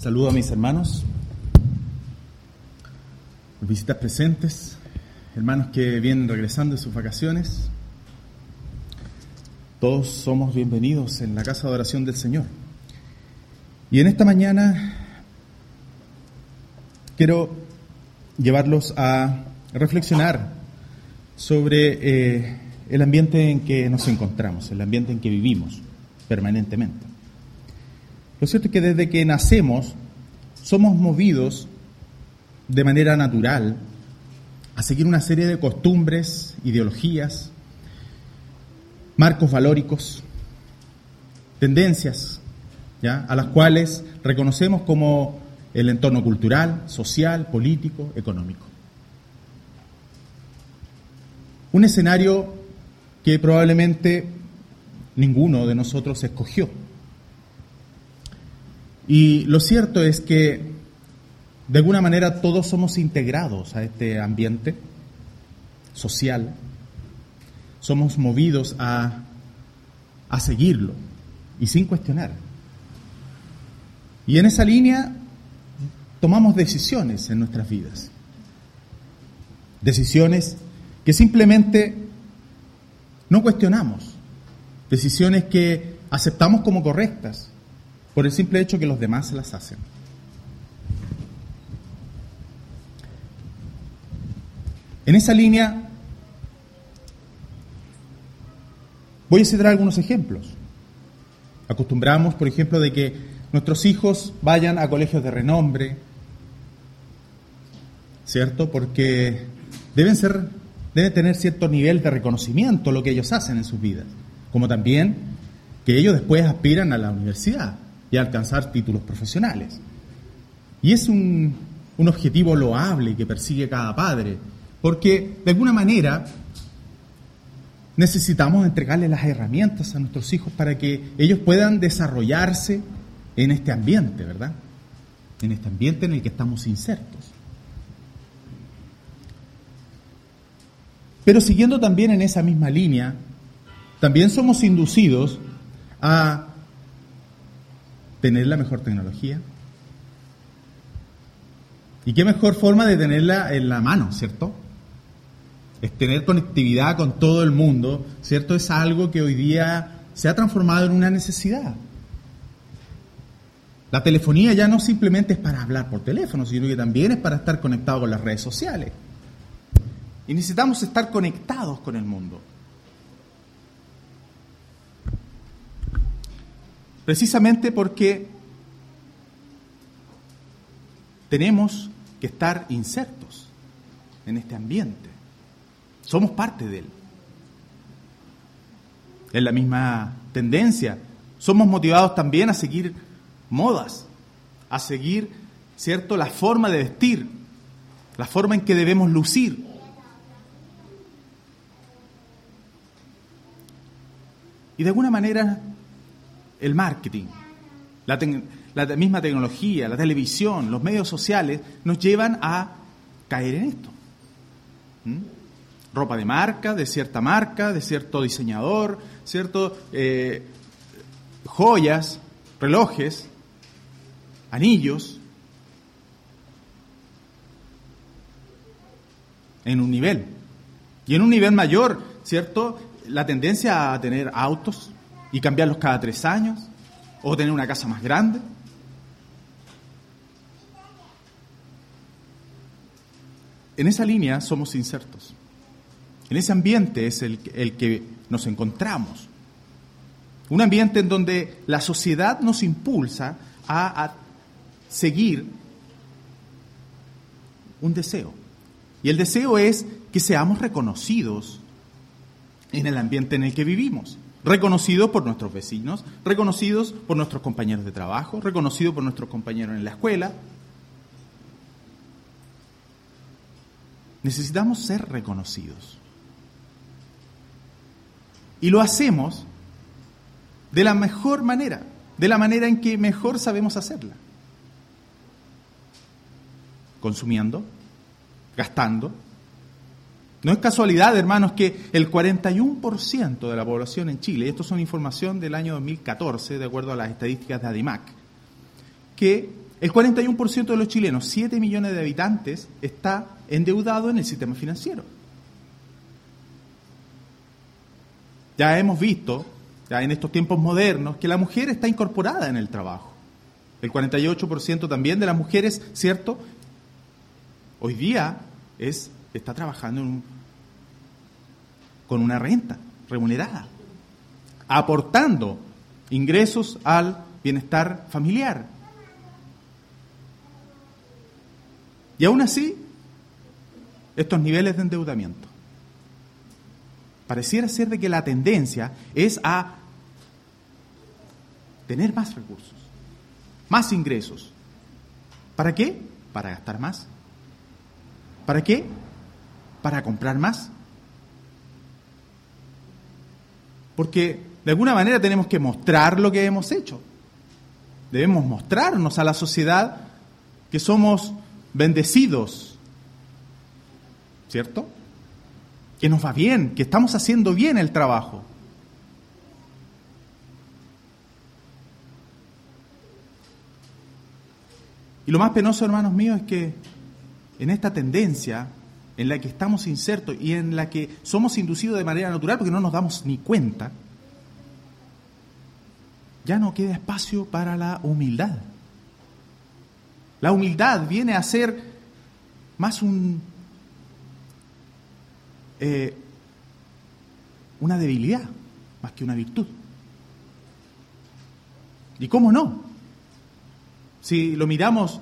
Saludo a mis hermanos, visitas presentes, hermanos que vienen regresando de sus vacaciones. Todos somos bienvenidos en la casa de oración del Señor. Y en esta mañana quiero llevarlos a reflexionar sobre eh, el ambiente en que nos encontramos, el ambiente en que vivimos permanentemente. Lo cierto es que desde que nacemos somos movidos de manera natural a seguir una serie de costumbres, ideologías, marcos valóricos, tendencias, ¿ya? a las cuales reconocemos como el entorno cultural, social, político, económico. Un escenario que probablemente ninguno de nosotros escogió y lo cierto es que de alguna manera todos somos integrados a este ambiente social, somos movidos a, a seguirlo y sin cuestionar. Y en esa línea tomamos decisiones en nuestras vidas. Decisiones que simplemente no cuestionamos. Decisiones que aceptamos como correctas por el simple hecho que los demás las hacen. En esa línea voy a citar algunos ejemplos. Acostumbramos, por ejemplo, de que nuestros hijos vayan a colegios de renombre, ¿cierto? Porque deben ser, deben tener cierto nivel de reconocimiento lo que ellos hacen en sus vidas, como también que ellos después aspiran a la universidad y alcanzar títulos profesionales. Y es un, un objetivo loable que persigue cada padre, porque de alguna manera necesitamos entregarle las herramientas a nuestros hijos para que ellos puedan desarrollarse en este ambiente, ¿verdad? En este ambiente en el que estamos insertos. Pero siguiendo también en esa misma línea, también somos inducidos a tener la mejor tecnología. ¿Y qué mejor forma de tenerla en la mano, cierto? Es tener conectividad con todo el mundo, ¿cierto? Es algo que hoy día se ha transformado en una necesidad. La telefonía ya no simplemente es para hablar por teléfono, sino que también es para estar conectado con las redes sociales. Y necesitamos estar conectados con el mundo. Precisamente porque tenemos que estar insertos en este ambiente. Somos parte de él. Es la misma tendencia. Somos motivados también a seguir modas, a seguir, ¿cierto?, la forma de vestir, la forma en que debemos lucir. Y de alguna manera el marketing, la, misma tecnología, la televisión, los medios sociales nos llevan a caer en esto. Ropa de marca, de cierta marca, de cierto diseñador, cierto eh, joyas, relojes, anillos, en un nivel. Y en un nivel mayor, ¿cierto? La tendencia a tener autos, y cambiarlos cada tres años, o tener una casa más grande. En esa línea somos insertos. En ese ambiente es el, el que nos encontramos. Un ambiente en donde la sociedad nos impulsa a, a seguir un deseo. Y el deseo es que seamos reconocidos en el ambiente en el que vivimos reconocidos por nuestros vecinos, reconocidos por nuestros compañeros de trabajo, reconocidos por nuestros compañeros en la escuela. Necesitamos ser reconocidos. Y lo hacemos de la mejor manera, de la manera en que mejor sabemos hacerla. Consumiendo, gastando, no es casualidad, hermanos, que el 41% de la población en Chile, y esto son información del año 2014, de acuerdo a las estadísticas de ADIMAC, que El 41% de los chilenos, 7 millones de habitantes, está endeudado en el sistema financiero. Ya hemos visto, ya en estos tiempos modernos, que la mujer está incorporada en el trabajo. El 48% también de las mujeres, ¿cierto? Hoy día es, está trabajando con una renta remunerada, aportando ingresos al bienestar familiar. Y aún así, estos niveles de endeudamiento. Pareciera ser de que la tendencia es a tener más recursos, más ingresos. ¿Para qué? Para gastar más. ¿Para qué? Para comprar más. Porque de alguna manera tenemos que mostrar lo que hemos hecho. Debemos mostrarnos a la sociedad que somos bendecidos. ¿Cierto? que nos va bien, que estamos haciendo bien el trabajo. Y lo más penoso, hermanos míos, es que en esta tendencia en la que estamos insertos y en la que somos inducidos de manera natural porque no nos damos ni cuenta, ya no queda espacio para la humildad. La humildad viene a ser más un eh, una debilidad más que una virtud. ¿Y cómo no? Si lo miramos,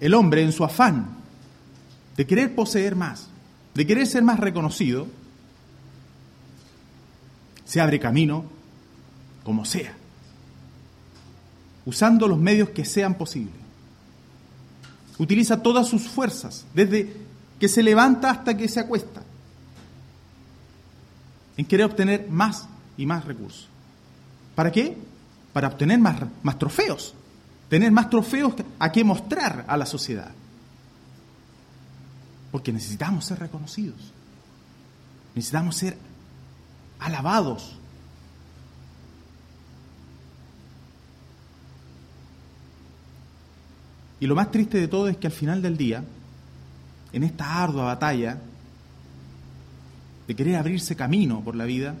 el hombre en su afán de querer poseer más, de querer ser más reconocido, se abre camino como sea, usando los medios que sean posibles. Utiliza todas sus fuerzas, desde que se levanta hasta que se acuesta, en querer obtener más y más recursos. ¿Para qué? Para obtener más, más trofeos, tener más trofeos a que mostrar a la sociedad. Porque necesitamos ser reconocidos, necesitamos ser alabados. Y lo más triste de todo es que al final del día, en esta ardua batalla de querer abrirse camino por la vida,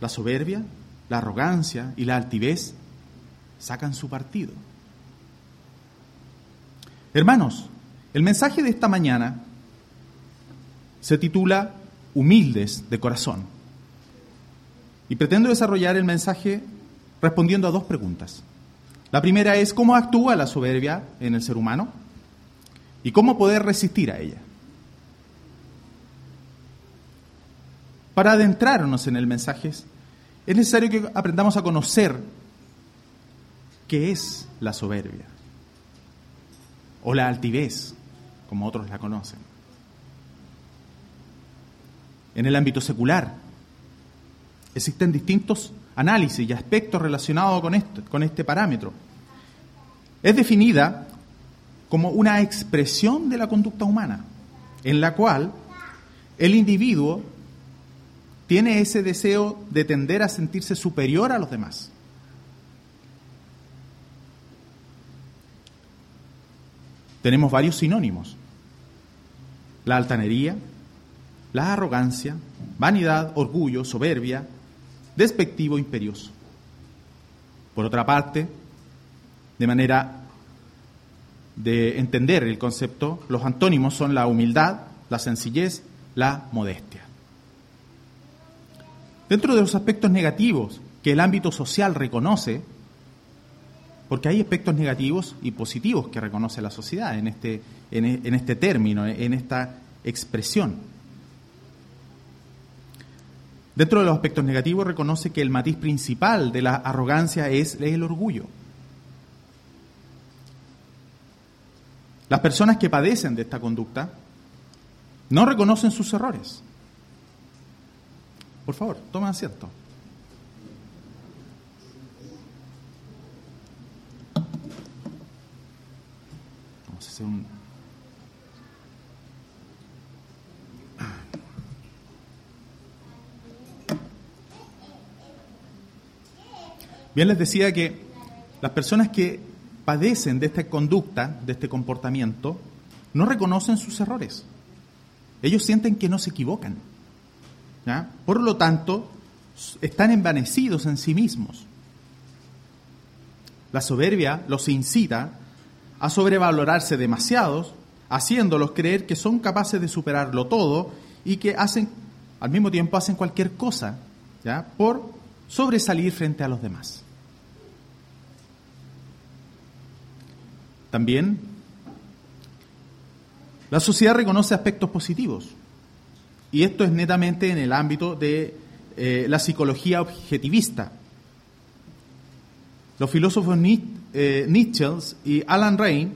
la soberbia, la arrogancia y la altivez sacan su partido. Hermanos, el mensaje de esta mañana se titula Humildes de corazón. Y pretendo desarrollar el mensaje respondiendo a dos preguntas. La primera es, ¿cómo actúa la soberbia en el ser humano? y cómo poder resistir a ella. Para adentrarnos en el mensaje, es necesario que aprendamos a conocer qué es la soberbia o la altivez, como otros la conocen. En el ámbito secular existen distintos análisis y aspectos relacionados con, esto, con este parámetro. Es definida como una expresión de la conducta humana, en la cual el individuo tiene ese deseo de tender a sentirse superior a los demás. Tenemos varios sinónimos. La altanería, la arrogancia, vanidad, orgullo, soberbia, despectivo, imperioso. Por otra parte, de manera de entender el concepto, los antónimos son la humildad, la sencillez, la modestia. Dentro de los aspectos negativos que el ámbito social reconoce, porque hay aspectos negativos y positivos que reconoce la sociedad en este, en, este término, en esta expresión. Dentro de los aspectos negativos reconoce que el matiz principal de la arrogancia es el orgullo. Las personas que padecen de esta conducta no reconocen sus errores. Por favor, tomen asiento. Bien les decía que las personas que padecen de esta conducta, de este comportamiento, no reconocen sus errores. Ellos sienten que no se equivocan. Por lo tanto, están envanecidos en sí mismos. La soberbia los incita a sobrevalorarse demasiados, haciéndolos creer que son capaces de superarlo todo y que hacen, al mismo tiempo, hacen cualquier cosa, ¿ya? Por sobresalir frente a los demás. También la sociedad reconoce aspectos positivos y esto es netamente en el ámbito de eh, la psicología objetivista. Los filósofos eh, Nietzsche y Alan Rain,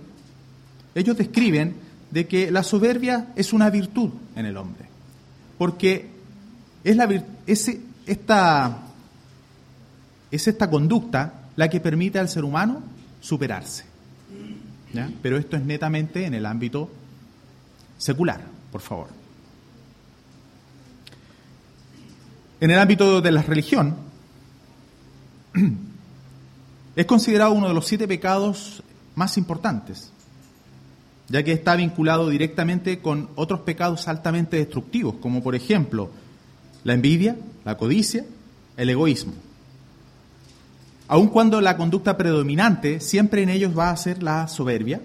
ellos describen de que la soberbia es una virtud en el hombre, porque es, la, esta, es esta conducta la que permite al ser humano superarse. Pero esto es netamente en el ámbito secular, por favor. En el ámbito de la religión, es considerado uno de los siete pecados más importantes, ya que está vinculado directamente con otros pecados altamente destructivos, como por ejemplo la envidia, la codicia, el egoísmo. Aun cuando la conducta predominante siempre en ellos va a ser la soberbia,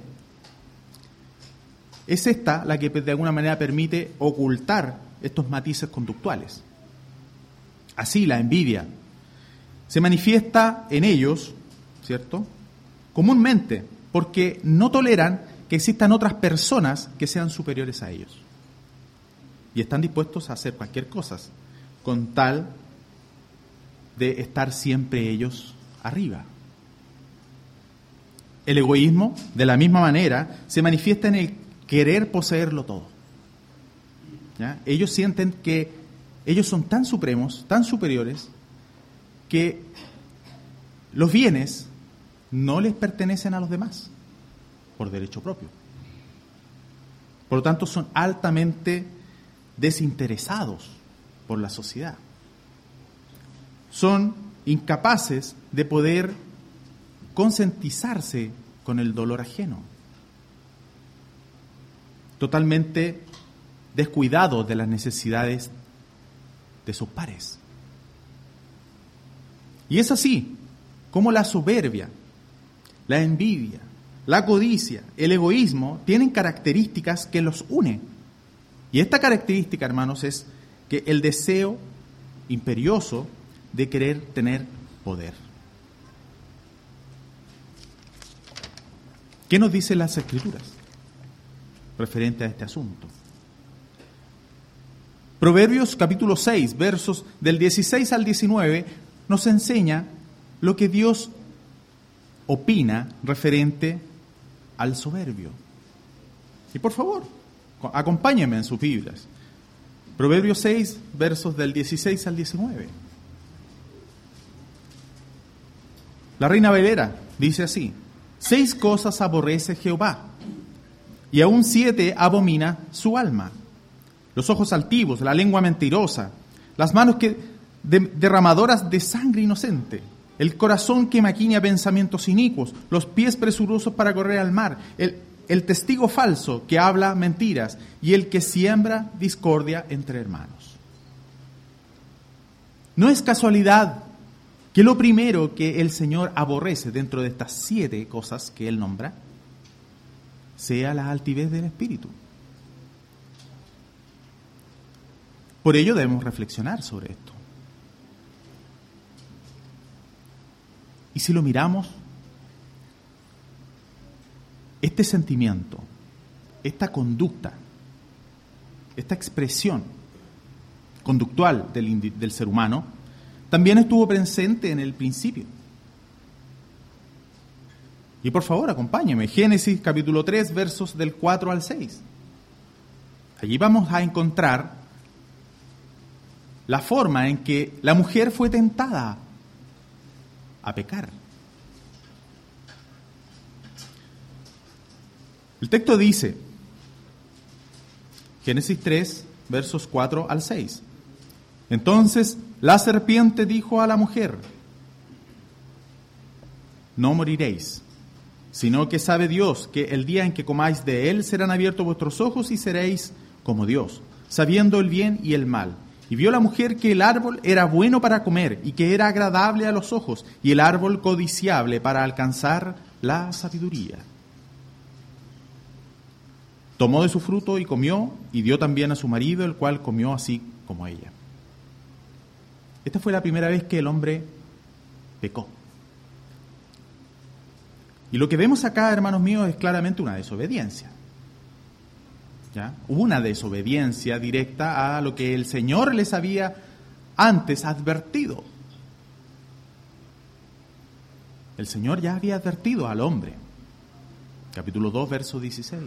es esta la que de alguna manera permite ocultar estos matices conductuales. Así la envidia se manifiesta en ellos, ¿cierto? Comúnmente, porque no toleran que existan otras personas que sean superiores a ellos. Y están dispuestos a hacer cualquier cosa con tal de estar siempre ellos arriba. El egoísmo, de la misma manera, se manifiesta en el querer poseerlo todo. Ellos sienten que ellos son tan supremos, tan superiores, que los bienes no les pertenecen a los demás por derecho propio. Por lo tanto, son altamente desinteresados por la sociedad. Son incapaces de poder concientizarse con el dolor ajeno. Totalmente descuidados de las necesidades de sus pares. Y es así como la soberbia, la envidia, la codicia, el egoísmo tienen características que los unen. Y esta característica, hermanos, es que el deseo imperioso de querer tener poder. ¿Qué nos dicen las escrituras referente a este asunto? Proverbios capítulo 6, versos del 16 al 19, nos enseña lo que Dios opina referente al soberbio. Y por favor, acompáñenme en sus Biblias. Proverbios 6, versos del 16 al 19. La reina Velera dice así, seis cosas aborrece Jehová, y aún siete abomina su alma. Los ojos altivos, la lengua mentirosa, las manos que, derramadoras de sangre inocente, el corazón que maquina pensamientos inicuos, los pies presurosos para correr al mar, el, el testigo falso que habla mentiras y el que siembra discordia entre hermanos. No es casualidad que lo primero que el Señor aborrece dentro de estas siete cosas que Él nombra sea la altivez del espíritu. Por ello debemos reflexionar sobre esto. Y si lo miramos este sentimiento, esta conducta, esta expresión conductual del, ser humano, también estuvo presente en el principio. Y por favor, acompáñeme. Génesis capítulo 3, versos del 4 al 6. Allí vamos a encontrar la forma en que la mujer fue tentada a pecar. El texto dice, Génesis 3, versos 4 al 6. Entonces la serpiente dijo a la mujer, no moriréis, sino que sabe Dios que el día en que comáis de él serán abiertos vuestros ojos y seréis como Dios, sabiendo el bien y el mal. Y vio la mujer que el árbol era bueno para comer y que era agradable a los ojos y el árbol codiciable para alcanzar la sabiduría. Tomó de su fruto y comió y dio también a su marido, el cual comió así como ella. Esta fue la primera vez que el hombre pecó. Y lo que vemos acá, hermanos míos, es claramente una desobediencia. ¿Ya? Una desobediencia directa a lo que el Señor les había antes advertido. El Señor ya había advertido al hombre. Capítulo 2, verso 16.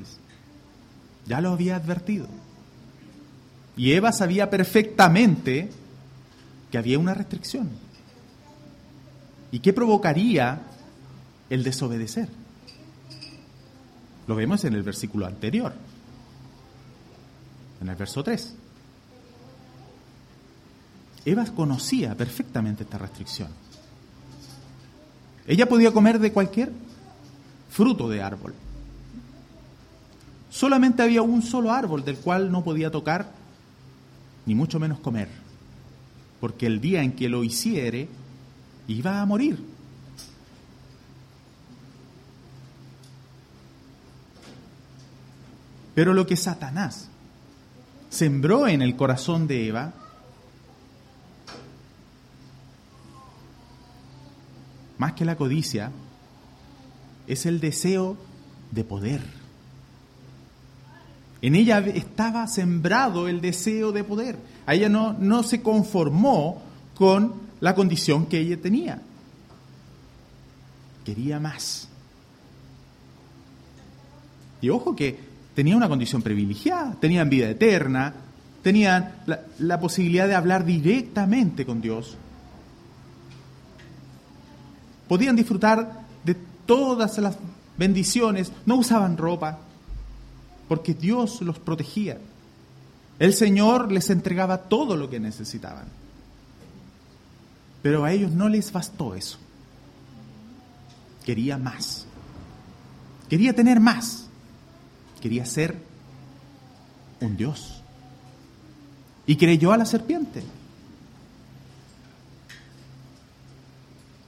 Ya lo había advertido. Y Eva sabía perfectamente que había una restricción. ¿Y qué provocaría el desobedecer? Lo vemos en el versículo anterior, en el verso 3. Eva conocía perfectamente esta restricción. Ella podía comer de cualquier fruto de árbol. Solamente había un solo árbol del cual no podía tocar, ni mucho menos comer, porque el día en que lo hiciere, iba a morir. Pero lo que Satanás sembró en el corazón de Eva, más que la codicia, es el deseo de poder. En ella estaba sembrado el deseo de poder. A ella no, no se conformó con la condición que ella tenía. Quería más. Y ojo que tenía una condición privilegiada, tenían vida eterna, tenían la posibilidad de hablar directamente con Dios. Podían disfrutar de todas las bendiciones, no usaban ropa, porque Dios los protegía. El Señor les entregaba todo lo que necesitaban. Pero a ellos no les bastó eso. Quería más. Quería tener más. Quería ser un Dios. Y creyó a la serpiente.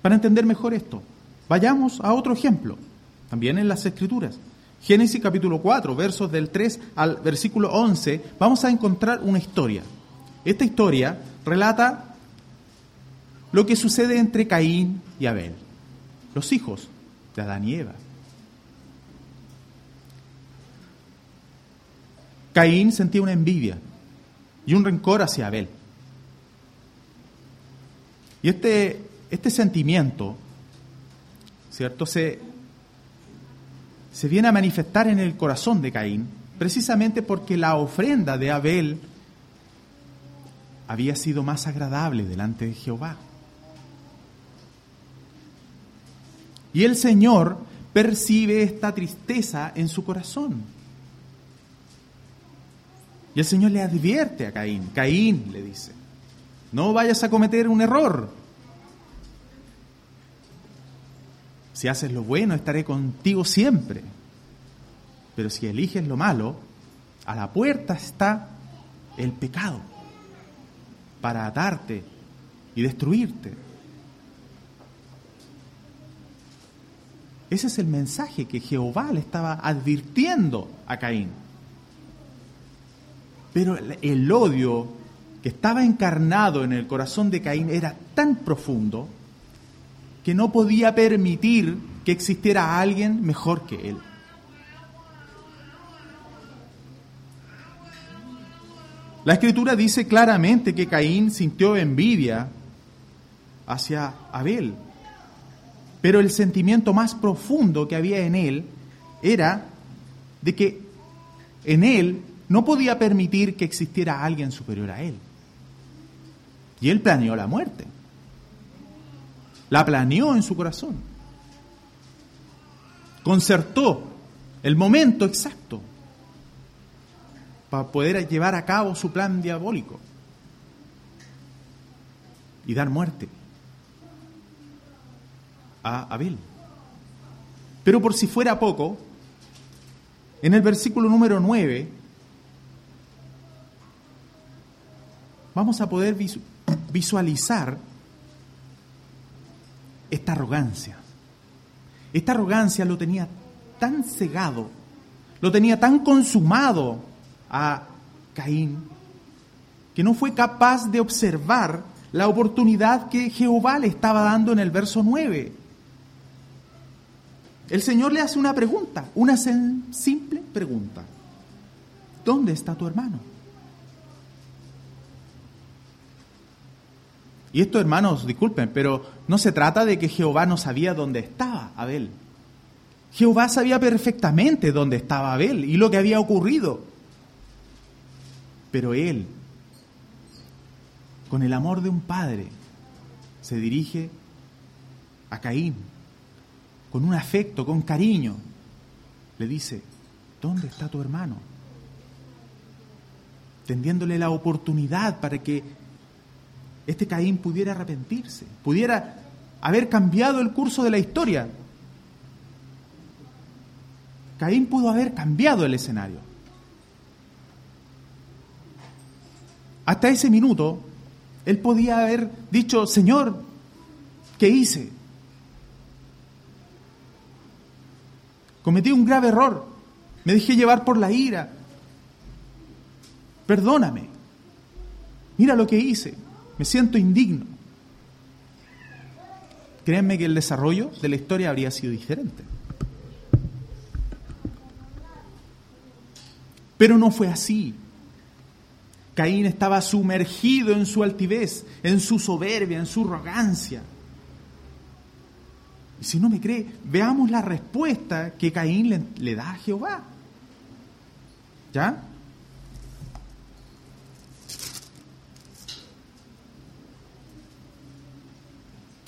Para entender mejor esto, vayamos a otro ejemplo, también en las Escrituras. Génesis capítulo 4, versos del 3 al versículo 11, vamos a encontrar una historia. Esta historia relata lo que sucede entre Caín y Abel, los hijos de Adán y Eva. Caín sentía una envidia y un rencor hacia Abel. Y este, este sentimiento, ¿cierto? Se, se viene a manifestar en el corazón de Caín, precisamente porque la ofrenda de Abel había sido más agradable delante de Jehová. Y el Señor percibe esta tristeza en su corazón. Y el Señor le advierte a Caín, Caín le dice, no vayas a cometer un error. Si haces lo bueno, estaré contigo siempre. Pero si eliges lo malo, a la puerta está el pecado para atarte y destruirte. Ese es el mensaje que Jehová le estaba advirtiendo a Caín. Pero el odio que estaba encarnado en el corazón de Caín era tan profundo que no podía permitir que existiera alguien mejor que él. La escritura dice claramente que Caín sintió envidia hacia Abel, pero el sentimiento más profundo que había en él era de que en él no podía permitir que existiera alguien superior a él. Y él planeó la muerte. La planeó en su corazón. Concertó el momento exacto para poder llevar a cabo su plan diabólico y dar muerte a Abel. Pero por si fuera poco, en el versículo número 9 vamos a poder visualizar esta arrogancia. Esta arrogancia lo tenía tan cegado, lo tenía tan consumado a Caín, que no fue capaz de observar la oportunidad que Jehová le estaba dando en el verso 9. El Señor le hace una pregunta, una simple pregunta. ¿Dónde está tu hermano? Y esto, hermanos, disculpen, pero no se trata de que Jehová no sabía dónde estaba Abel. Jehová sabía perfectamente dónde estaba Abel y lo que había ocurrido. Pero él, con el amor de un padre, se dirige a Caín, con un afecto, con cariño. Le dice, ¿dónde está tu hermano? Tendiéndole la oportunidad para que este Caín pudiera arrepentirse, pudiera haber cambiado el curso de la historia. Caín pudo haber cambiado el escenario. Hasta ese minuto, él podía haber dicho, Señor, ¿qué hice? Cometí un grave error, me dejé llevar por la ira, perdóname, mira lo que hice me siento indigno. Créanme que el desarrollo de la historia habría sido diferente. Pero no fue así. Caín estaba sumergido en su altivez, en su soberbia, en su arrogancia. Y si no me cree, veamos la respuesta que Caín le, le da a Jehová. ¿Ya?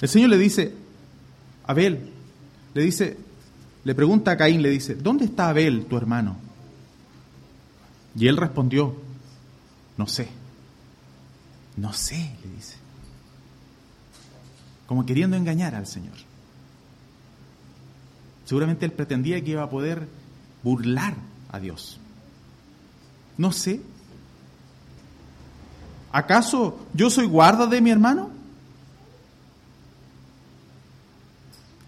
El Señor le dice, Abel, le dice, le pregunta a Caín, le dice, ¿dónde está Abel, tu hermano? Y él respondió, no sé, no sé, le dice, como queriendo engañar al Señor. Seguramente él pretendía que iba a poder burlar a Dios. No sé. ¿Acaso yo soy guarda de mi hermano?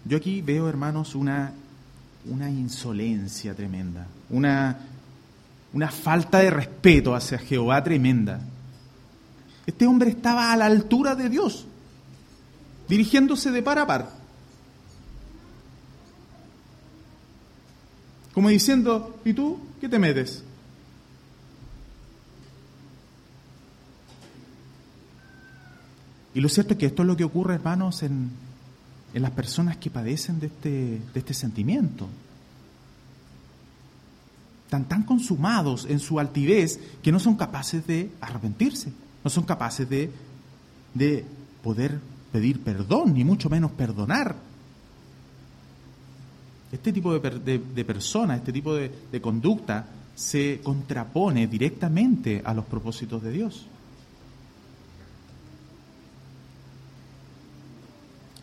Yo aquí veo, hermanos, una, una insolencia tremenda, una, una falta de respeto hacia Jehová tremenda. Este hombre estaba a la altura de Dios, dirigiéndose de par a par. Como diciendo, ¿y tú qué te metes? Y lo cierto es que esto es lo que ocurre, hermanos, en, en las personas que padecen de este, de este sentimiento. Están tan consumados en su altivez que no son capaces de arrepentirse, no son capaces de, de poder pedir perdón, ni mucho menos perdonar. Este tipo de, de, persona, este tipo de, de conducta se contrapone directamente a los propósitos de Dios.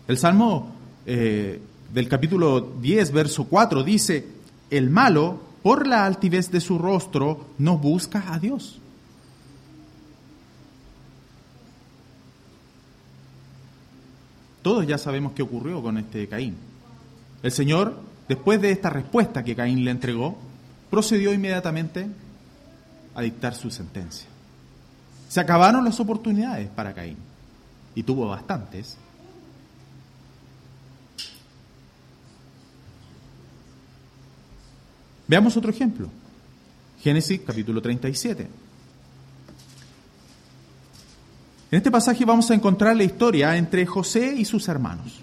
El Salmo eh, del capítulo 10, verso 4 dice, el malo, por la altivez de su rostro, no busca a Dios. Todos ya sabemos qué ocurrió con este Caín. El Señor, después de esta respuesta que Caín le entregó, procedió inmediatamente a dictar su sentencia. Se acabaron las oportunidades para Caín, y tuvo bastantes, Veamos otro ejemplo. Génesis capítulo 37. En este pasaje vamos a encontrar la historia entre José y sus hermanos.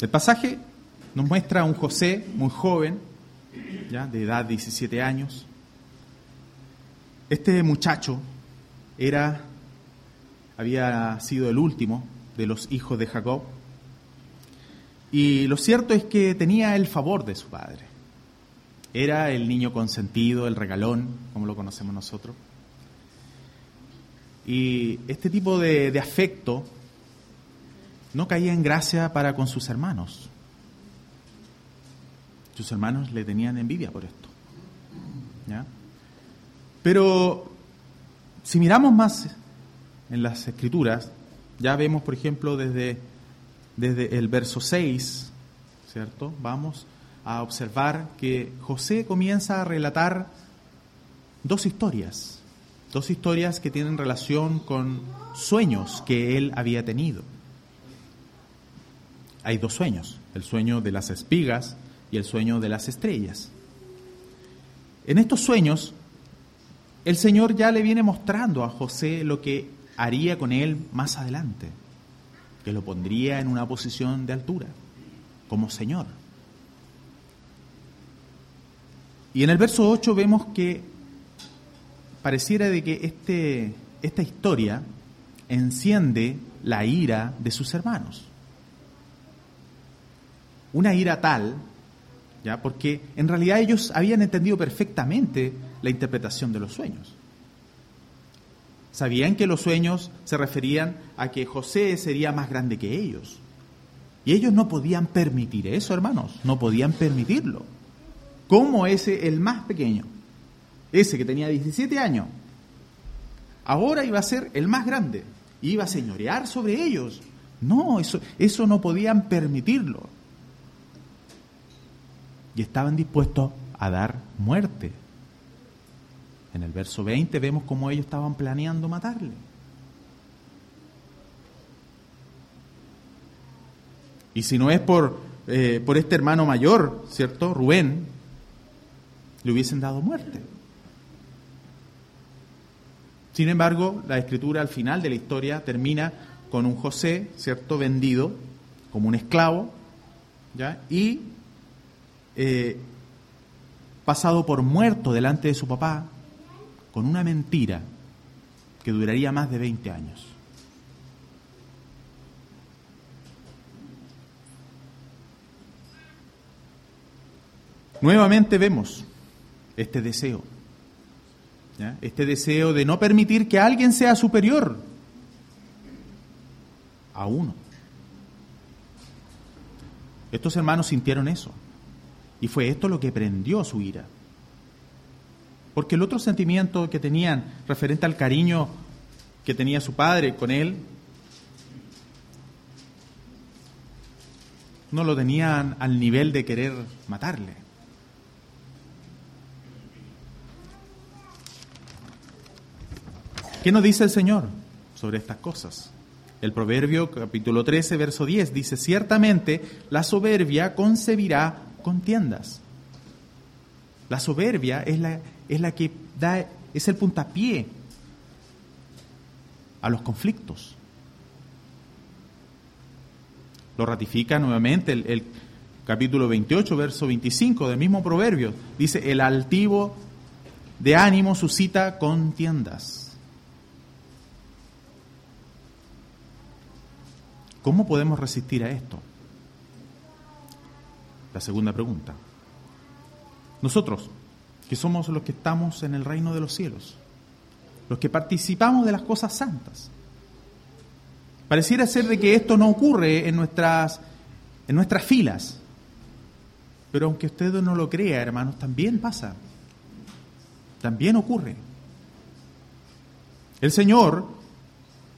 El pasaje nos muestra a un José muy joven, ya de edad de 17 años. Este muchacho era, había sido el último de los hijos de Jacob. Y lo cierto es que tenía el favor de su padre. Era el niño consentido, el regalón, como lo conocemos nosotros. Y este tipo de, afecto no caía en gracia para con sus hermanos. Sus hermanos le tenían envidia por esto. ¿ya? Pero si miramos más en las escrituras, ya vemos, por ejemplo, desde, desde el verso 6, ¿cierto? Vamos a observar que José comienza a relatar dos historias, dos historias que tienen relación con sueños que él había tenido. Hay dos sueños, el sueño de las espigas y el sueño de las estrellas. En estos sueños, el Señor ya le viene mostrando a José lo que haría con él más adelante, que lo pondría en una posición de altura, como Señor. Y en el verso 8 vemos que pareciera de que este, esta historia enciende la ira de sus hermanos. Una ira tal, ¿ya? porque en realidad ellos habían entendido perfectamente la interpretación de los sueños. Sabían que los sueños se referían a que José sería más grande que ellos. Y ellos no podían permitir eso, hermanos, no podían permitirlo. ¿Cómo ese, el más pequeño, ese que tenía 17 años, ahora iba a ser el más grande, iba a señorear sobre ellos? No, eso, eso no podían permitirlo. Y estaban dispuestos a dar muerte en el verso 20 vemos cómo ellos estaban planeando matarle. Y si no es por, eh, por este hermano mayor, ¿cierto? Rubén, le hubiesen dado muerte. Sin embargo, la escritura al final de la historia termina con un José, ¿cierto? Vendido como un esclavo, ¿ya? Y eh, pasado por muerto delante de su papá, con una mentira que duraría más de 20 años. Nuevamente vemos este deseo, este deseo de no permitir que alguien sea superior a uno. Estos hermanos sintieron eso y fue esto lo que prendió su ira. Porque el otro sentimiento que tenían referente al cariño que tenía su padre con él, no lo tenían al nivel de querer matarle. ¿Qué nos dice el Señor sobre estas cosas? El Proverbio capítulo 13, verso 10 dice, ciertamente la soberbia concebirá contiendas. La soberbia es la, es la que da, es el puntapié a los conflictos. Lo ratifica nuevamente el, capítulo 28, verso 25 del mismo proverbio. Dice, el altivo de ánimo suscita contiendas. ¿Cómo podemos resistir a esto? La segunda pregunta. Nosotros, que somos los que estamos en el reino de los cielos, los que participamos de las cosas santas. Pareciera ser de que esto no ocurre en nuestras, en nuestras filas, pero aunque usted no lo crea, hermanos, también pasa, también ocurre. El Señor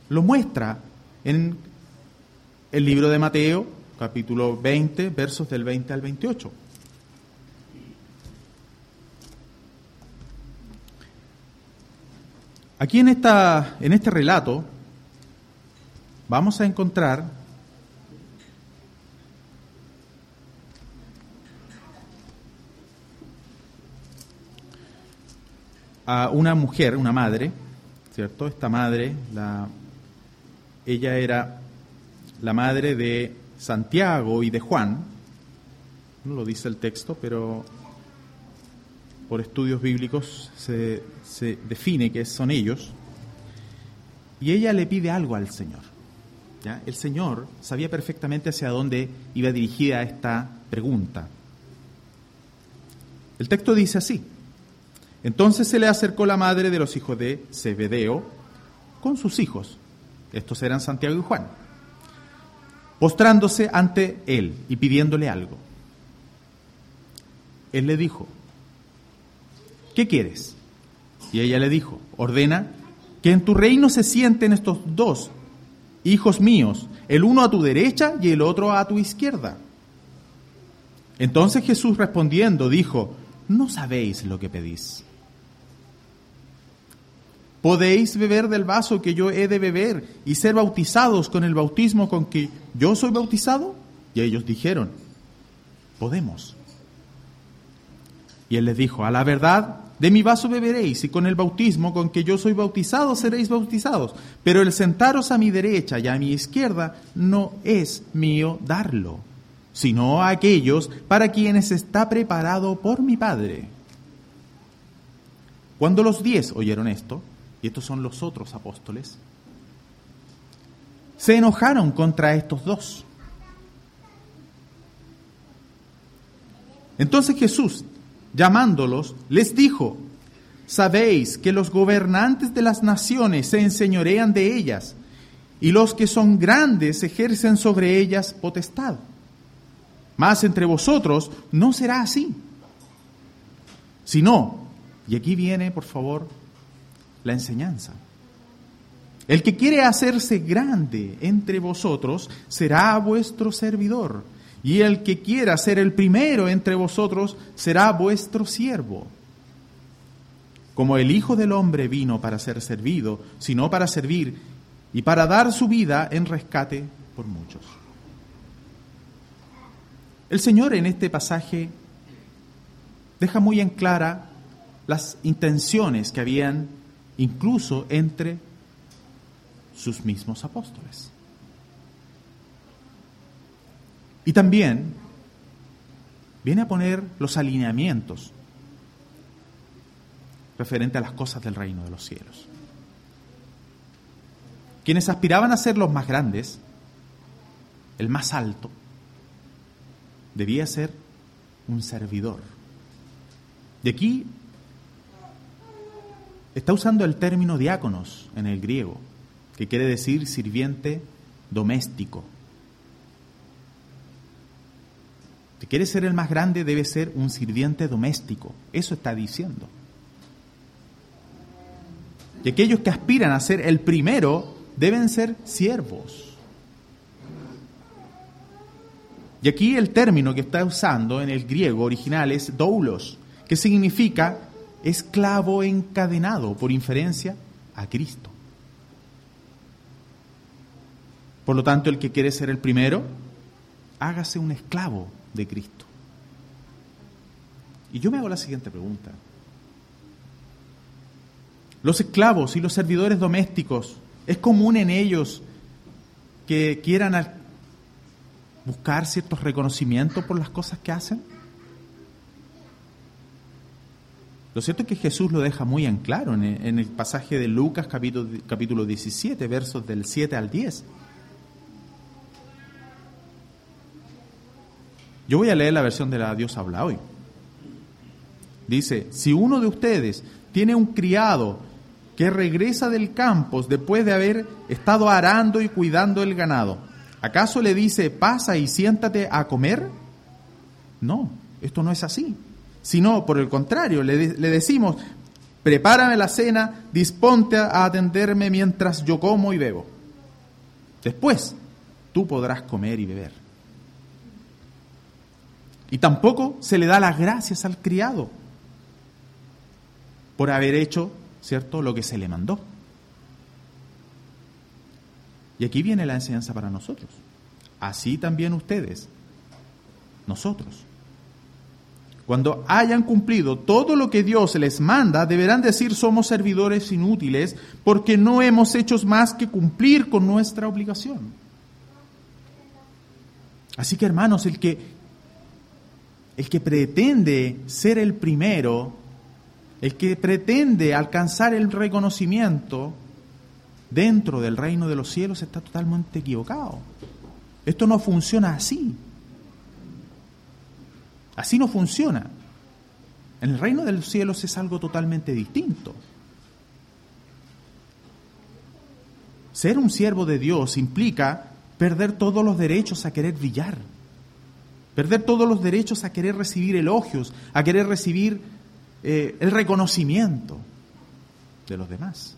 lo muestra en el libro de Mateo, capítulo 20, versos del 20 al 28. Aquí en, esta, en este relato vamos a encontrar a una mujer, una madre, ¿cierto? Esta madre, la, ella era la madre de Santiago y de Juan, no lo dice el texto, pero por estudios bíblicos se, define que son ellos, y ella le pide algo al Señor. El Señor sabía perfectamente hacia dónde iba dirigida esta pregunta. El texto dice así, entonces se le acercó la madre de los hijos de Zebedeo con sus hijos. Estos eran Santiago y Juan. Postrándose ante él y pidiéndole algo. Él le dijo, ¿qué quieres? Y ella le dijo, ordena que en tu reino se sienten estos dos hijos míos, el uno a tu derecha y el otro a tu izquierda. Entonces Jesús respondiendo dijo, no sabéis lo que pedís. ¿Podéis beber del vaso que yo he de beber y ser bautizados con el bautismo con que yo soy bautizado? Y ellos dijeron, podemos. Y él les dijo, a la verdad, de mi vaso beberéis y con el bautismo con que yo soy bautizado seréis bautizados, pero el sentaros a mi derecha y a mi izquierda no es mío darlo, sino a aquellos para quienes está preparado por mi Padre. Cuando los diez oyeron esto, y estos son los otros apóstoles, se enojaron contra estos dos. Entonces Jesús, llamándolos, les dijo, sabéis que los gobernantes de las naciones se enseñorean de ellas, y los que son grandes ejercen sobre ellas potestad. Mas entre vosotros no será así, sino, y aquí viene, por favor, la enseñanza. El que quiere hacerse grande entre vosotros será vuestro servidor y el que quiera ser el primero entre vosotros será vuestro siervo. Como el Hijo del Hombre vino para ser servido, sino para servir y para dar su vida en rescate por muchos. El Señor en este pasaje deja muy en clara las intenciones que habían incluso entre sus mismos apóstoles. Y también viene a poner los alineamientos referente a las cosas del reino de los cielos. Quienes aspiraban a ser los más grandes, el más alto, debía ser un servidor. De aquí está usando el término diáconos en el griego, que quiere decir sirviente doméstico. Si quiere ser el más grande, debe ser un sirviente doméstico. Eso está diciendo. Y aquellos que aspiran a ser el primero deben ser siervos. Y aquí el término que está usando en el griego original es doulos, que significa esclavo encadenado, por inferencia, a Cristo. Por lo tanto, el que quiere ser el primero, hágase un esclavo de Cristo. Y yo me hago la siguiente pregunta. Los esclavos y los servidores domésticos, ¿es común en ellos que quieran buscar ciertos reconocimientos por las cosas que hacen? Lo cierto es que Jesús lo deja muy en claro en el, pasaje de Lucas capítulo, capítulo 17, versos del 7 al 10. Yo voy a leer la versión de la Dios habla hoy. Dice, si uno de ustedes tiene un criado que regresa del campo después de haber estado arando y cuidando el ganado, ¿acaso le dice, pasa y siéntate a comer? No, esto no es así. Sino, por el contrario, le, le decimos, prepárame la cena, disponte a atenderme mientras yo como y bebo. Después, tú podrás comer y beber. Y tampoco se le da las gracias al criado por haber hecho, ¿cierto?, lo que se le mandó. Y aquí viene la enseñanza para nosotros. Así también ustedes, nosotros. Cuando hayan cumplido todo lo que Dios les manda, deberán decir somos servidores inútiles porque no hemos hecho más que cumplir con nuestra obligación. Así que hermanos, el que el que pretende ser el primero, el que pretende alcanzar el reconocimiento dentro del reino de los cielos está totalmente equivocado. Esto no funciona así. Así no funciona. En el reino de los cielos es algo totalmente distinto. ser un siervo de Dios implica perder todos los derechos a querer brillar, perder todos los derechos a querer recibir elogios, a querer recibir eh, el reconocimiento de los demás.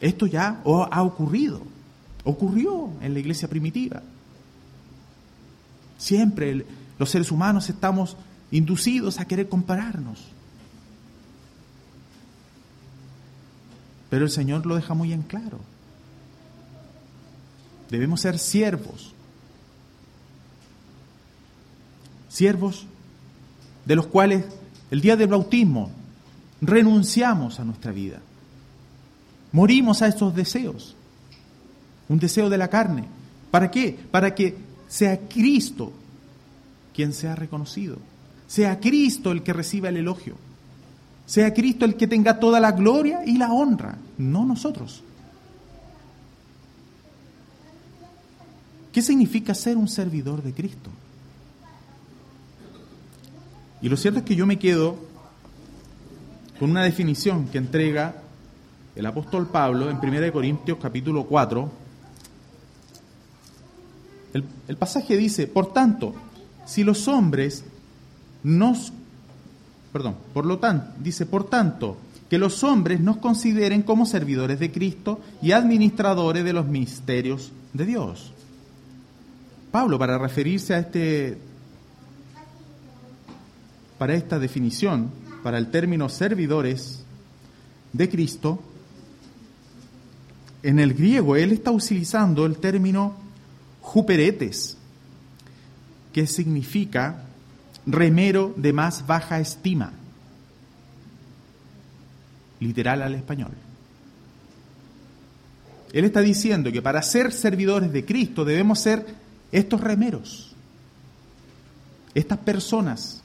Esto ya ha ocurrido, ocurrió en la iglesia primitiva. Siempre los seres humanos estamos inducidos a querer compararnos. Pero el Señor lo deja muy en claro. Debemos ser siervos. Siervos de los cuales el día del bautismo renunciamos a nuestra vida. Morimos a estos deseos. Un deseo de la carne. ¿Para qué? Para que sea Cristo quien sea reconocido. Sea Cristo el que reciba el elogio. Sea Cristo el que tenga toda la gloria y la honra, no nosotros. ¿Qué significa ser un servidor de Cristo? Y lo cierto es que yo me quedo con una definición que entrega el apóstol Pablo en 1 Corintios capítulo 4. El, el, pasaje dice, por tanto, si los hombres nos... Perdón, por lo tanto, dice, por tanto, que los hombres nos consideren como servidores de Cristo y administradores de los misterios de Dios. Pablo, para referirse a este, para esta definición, para el término servidores de Cristo, en el griego él está utilizando el término juperetes, que significa remero de más baja estima, literal al español. Él está diciendo que para ser servidores de Cristo debemos ser estos remeros, estas personas.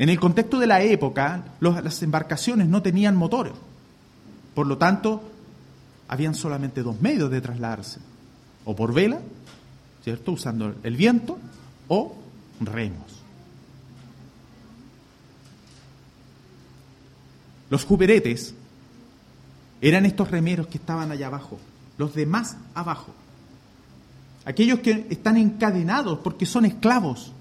En el contexto de la época, las embarcaciones no tenían motores. Por lo tanto, habían solamente dos medios de trasladarse. O por vela, ¿cierto? Usando el viento, o remos. Los juberetes eran estos remeros que estaban allá abajo, los de más abajo aquellos que están encadenados porque son esclavos,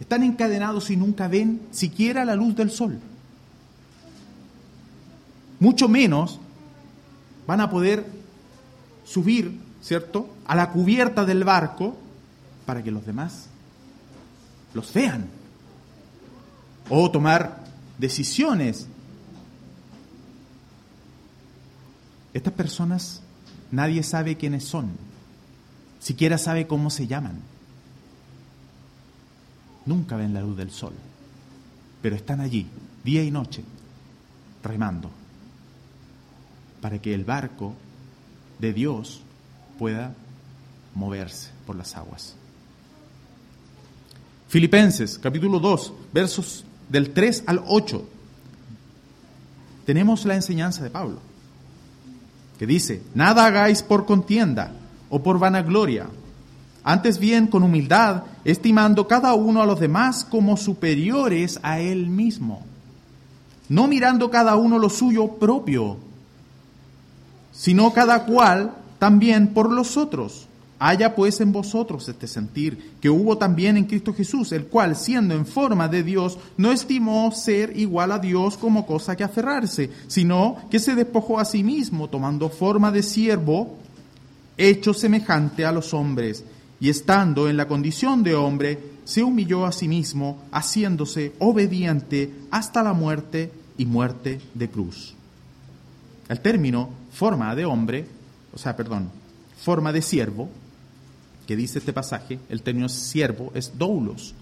están encadenados y nunca ven siquiera la luz del sol. Mucho menos van a poder subir, ¿cierto?, a la cubierta del barco para que los demás los vean o tomar decisiones. Estas personas nadie sabe quiénes son siquiera sabe cómo se llaman. Nunca ven la luz del sol, pero están allí, día y noche, remando, para que el barco de Dios pueda moverse por las aguas. Filipenses capítulo 2, versos del 3 al 8. Tenemos la enseñanza de Pablo, que dice, nada hagáis por contienda o por vanagloria. Antes bien, con humildad, estimando cada uno a los demás como superiores a él mismo, no mirando cada uno lo suyo propio, sino cada cual también por los otros. Haya pues en vosotros este sentir que hubo también en Cristo Jesús, el cual, siendo en forma de Dios, no estimó ser igual a Dios como cosa que aferrarse, sino que se despojó a sí mismo, tomando forma de siervo, hecho semejante a los hombres, y estando en la condición de hombre, se humilló a sí mismo, haciéndose obediente hasta la muerte y muerte de cruz. El término forma de hombre, o sea, perdón, forma de siervo, que dice este pasaje, el término siervo es doulos,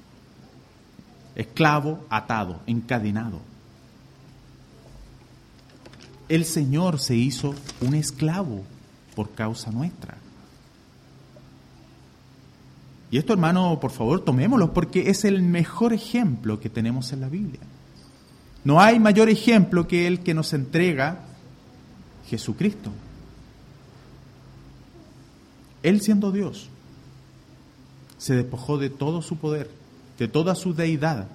esclavo, atado, encadenado. El Señor se hizo un esclavo por causa nuestra. Y esto, hermano, por favor, tomémoslo porque es el mejor ejemplo que tenemos en la Biblia. No hay mayor ejemplo que el que nos entrega Jesucristo. Él siendo Dios, se despojó de todo su poder, de toda su deidad,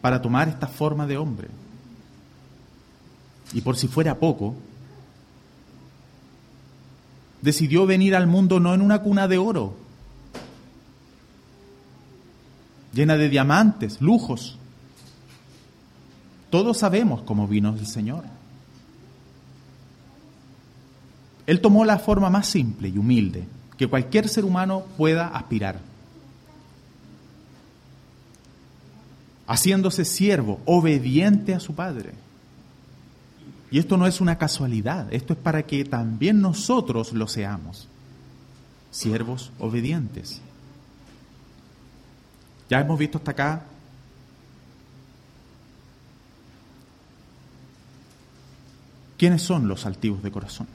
para tomar esta forma de hombre. Y por si fuera poco, decidió venir al mundo no en una cuna de oro, llena de diamantes, lujos. Todos sabemos cómo vino el Señor. Él tomó la forma más simple y humilde que cualquier ser humano pueda aspirar. Haciéndose siervo, obediente a su Padre. Y esto no es una casualidad, esto es para que también nosotros lo seamos. Siervos obedientes. Ya hemos visto hasta acá quiénes son los altivos de corazón.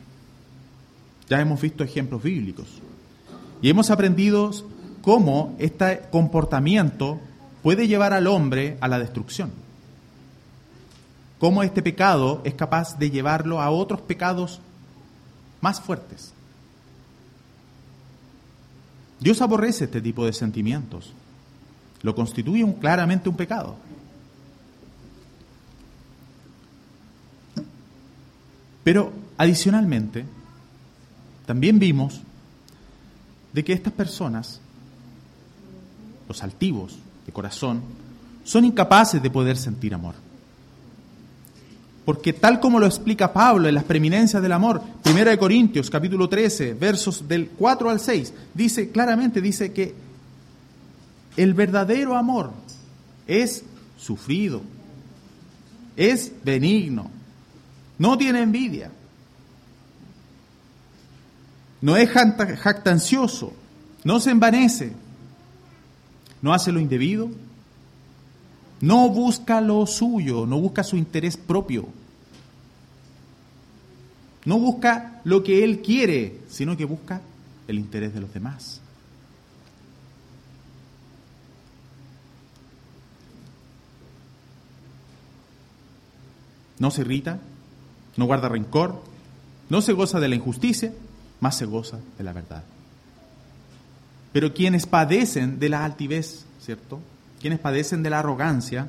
Ya hemos visto ejemplos bíblicos. Y hemos aprendido cómo este comportamiento puede llevar al hombre a la destrucción. Cómo este pecado es capaz de llevarlo a otros pecados más fuertes. Dios aborrece este tipo de sentimientos. Lo constituye un, claramente un pecado. Pero adicionalmente, también vimos de que estas personas, los altivos de corazón, son incapaces de poder sentir amor. Porque tal como lo explica Pablo en las preeminencias del amor, 1 Corintios capítulo 13, versos del 4 al 6, dice claramente, dice que el verdadero amor es sufrido, es benigno, no tiene envidia, no es jactancioso, no se envanece, no hace lo indebido, no busca lo suyo, no busca su interés propio, no busca lo que él quiere, sino que busca el interés de los demás. No se irrita, no guarda rencor, no se goza de la injusticia, más se goza de la verdad. Pero quienes padecen de la altivez, ¿cierto? Quienes padecen de la arrogancia,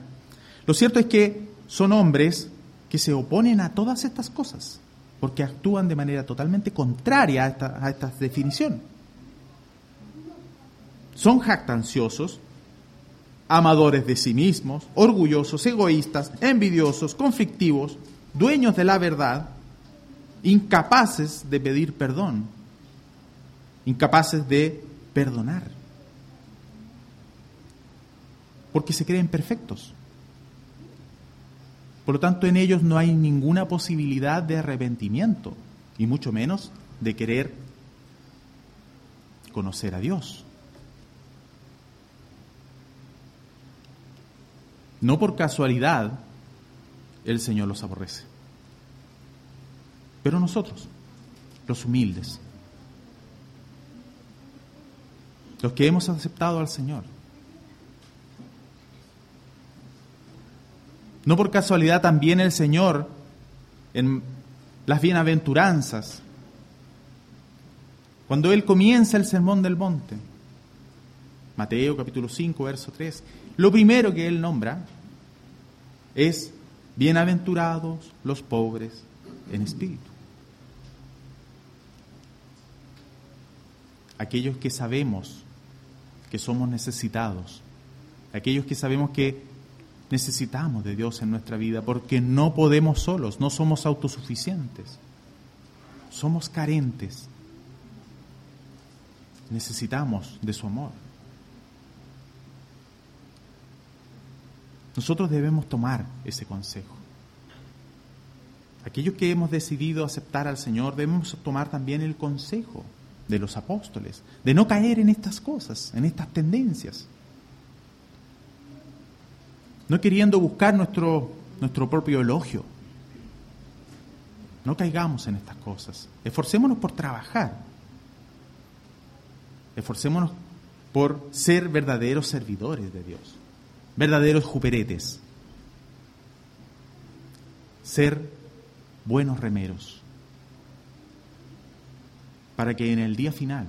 lo cierto es que son hombres que se oponen a todas estas cosas, porque actúan de manera totalmente contraria a esta, a esta definición. Son jactanciosos, amadores de sí mismos, orgullosos, egoístas, envidiosos, conflictivos, dueños de la verdad, incapaces de pedir perdón, incapaces de perdonar, porque se creen perfectos. Por lo tanto, en ellos no hay ninguna posibilidad de arrepentimiento, y mucho menos de querer conocer a Dios. No por casualidad el Señor los aborrece. Pero nosotros, los humildes, los que hemos aceptado al Señor, no por casualidad también el Señor en las bienaventuranzas, cuando Él comienza el sermón del monte, Mateo capítulo 5, verso 3, lo primero que Él nombra es bienaventurados los pobres en espíritu. Aquellos que sabemos que somos necesitados, aquellos que sabemos que necesitamos de Dios en nuestra vida porque no podemos solos, no somos autosuficientes, somos carentes, necesitamos de su amor. Nosotros debemos tomar ese consejo. Aquellos que hemos decidido aceptar al Señor debemos tomar también el consejo de los apóstoles, de no caer en estas cosas, en estas tendencias. No queriendo buscar nuestro, nuestro propio elogio. No caigamos en estas cosas. Esforcémonos por trabajar. Esforcémonos por ser verdaderos servidores de Dios verdaderos juperetes, ser buenos remeros, para que en el día final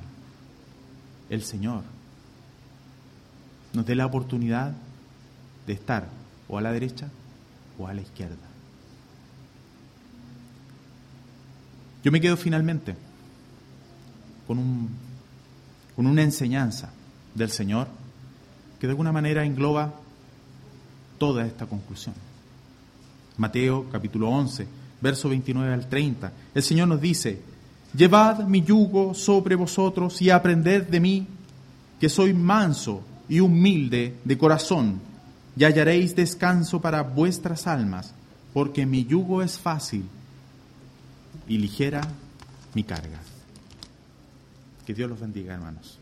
el Señor nos dé la oportunidad de estar o a la derecha o a la izquierda. Yo me quedo finalmente con, un, con una enseñanza del Señor que de alguna manera engloba toda esta conclusión. Mateo capítulo 11, verso 29 al 30. El Señor nos dice, Llevad mi yugo sobre vosotros y aprended de mí, que soy manso y humilde de corazón, y hallaréis descanso para vuestras almas, porque mi yugo es fácil y ligera mi carga. Que Dios los bendiga, hermanos.